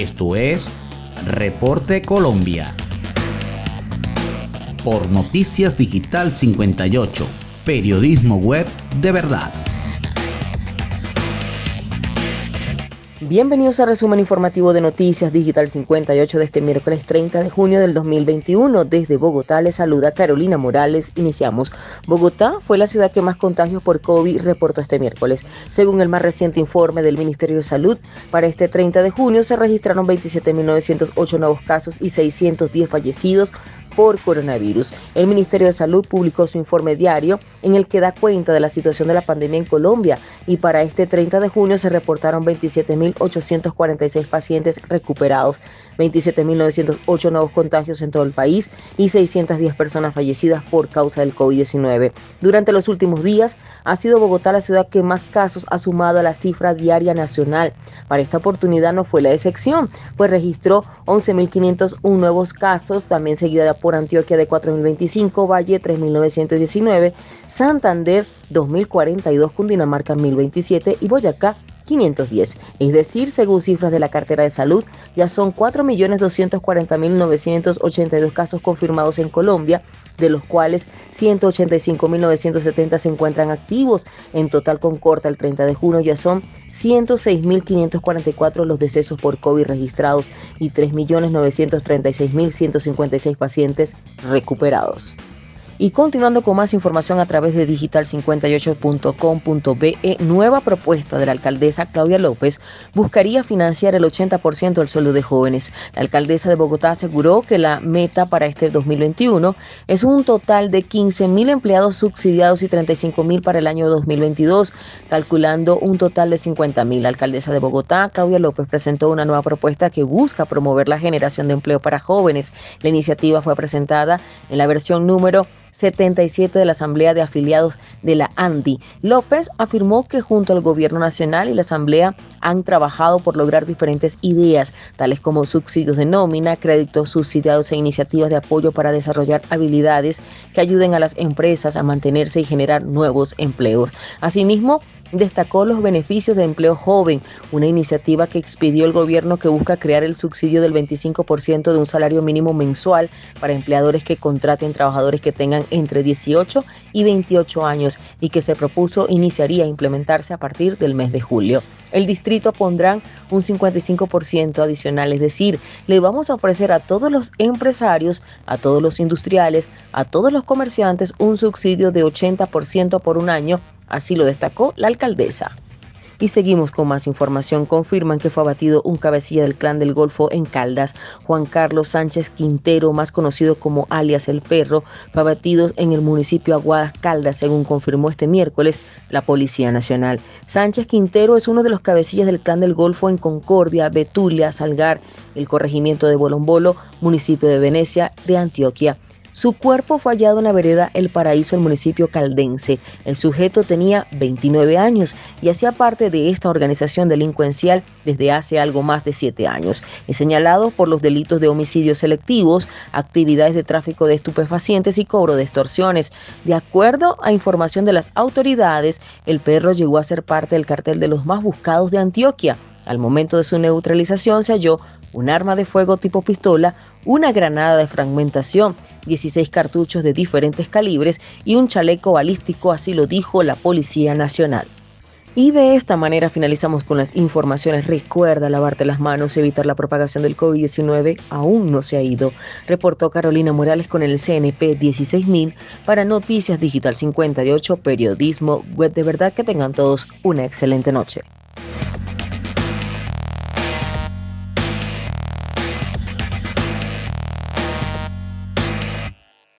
Esto es Reporte Colombia. Por Noticias Digital 58, periodismo web de verdad. Bienvenidos al resumen informativo de Noticias Digital 58 de este miércoles 30 de junio del 2021. Desde Bogotá les saluda Carolina Morales. Iniciamos. Bogotá fue la ciudad que más contagios por COVID reportó este miércoles. Según el más reciente informe del Ministerio de Salud, para este 30 de junio se registraron 27.908 nuevos casos y 610 fallecidos por coronavirus. El Ministerio de Salud publicó su informe diario en el que da cuenta de la situación de la pandemia en Colombia y para este 30 de junio se reportaron 27.846 pacientes recuperados, 27.908 nuevos contagios en todo el país y 610 personas fallecidas por causa del COVID-19. Durante los últimos días ha sido Bogotá la ciudad que más casos ha sumado a la cifra diaria nacional. Para esta oportunidad no fue la excepción, pues registró 11.501 nuevos casos, también seguida Antioquia de 4.025, Valle 3.919, Santander 2042, Cundinamarca 1027 y Boyacá 510. Es decir, según cifras de la cartera de salud, ya son 4.240.982 casos confirmados en Colombia, de los cuales 185.970 se encuentran activos. En total, con corta el 30 de junio ya son 106.544 los decesos por COVID registrados y 3.936.156 pacientes recuperados. Y continuando con más información a través de digital58.com.be, nueva propuesta de la alcaldesa Claudia López buscaría financiar el 80% del sueldo de jóvenes. La alcaldesa de Bogotá aseguró que la meta para este 2021 es un total de 15 mil empleados subsidiados y 35 mil para el año 2022, calculando un total de 50 mil. La alcaldesa de Bogotá, Claudia López, presentó una nueva propuesta que busca promover la generación de empleo para jóvenes. La iniciativa fue presentada en la versión número 77 de la Asamblea de Afiliados de la ANDI. López afirmó que junto al Gobierno Nacional y la Asamblea han trabajado por lograr diferentes ideas, tales como subsidios de nómina, créditos subsidiados e iniciativas de apoyo para desarrollar habilidades que ayuden a las empresas a mantenerse y generar nuevos empleos. Asimismo, destacó los beneficios de empleo joven, una iniciativa que expidió el gobierno que busca crear el subsidio del 25% de un salario mínimo mensual para empleadores que contraten trabajadores que tengan entre 18 y 28 años y que se propuso iniciaría a implementarse a partir del mes de julio. El distrito pondrán un 55% adicional, es decir, le vamos a ofrecer a todos los empresarios, a todos los industriales, a todos los comerciantes un subsidio de 80% por un año Así lo destacó la alcaldesa. Y seguimos con más información. Confirman que fue abatido un cabecilla del clan del Golfo en Caldas. Juan Carlos Sánchez Quintero, más conocido como alias El Perro, fue abatido en el municipio Aguadas Caldas, según confirmó este miércoles la Policía Nacional. Sánchez Quintero es uno de los cabecillas del clan del Golfo en Concordia, Betulia, Salgar, el corregimiento de Bolombolo, municipio de Venecia, de Antioquia. Su cuerpo fue hallado en la vereda El Paraíso, el municipio caldense. El sujeto tenía 29 años y hacía parte de esta organización delincuencial desde hace algo más de 7 años. Es señalado por los delitos de homicidios selectivos, actividades de tráfico de estupefacientes y cobro de extorsiones. De acuerdo a información de las autoridades, el perro llegó a ser parte del cartel de los más buscados de Antioquia. Al momento de su neutralización se halló un arma de fuego tipo pistola, una granada de fragmentación, 16 cartuchos de diferentes calibres y un chaleco balístico, así lo dijo la Policía Nacional. Y de esta manera finalizamos con las informaciones. Recuerda lavarte las manos, evitar la propagación del COVID-19 aún no se ha ido. Reportó Carolina Morales con el CNP 16000 para Noticias Digital 58, Periodismo Web. De verdad que tengan todos una excelente noche.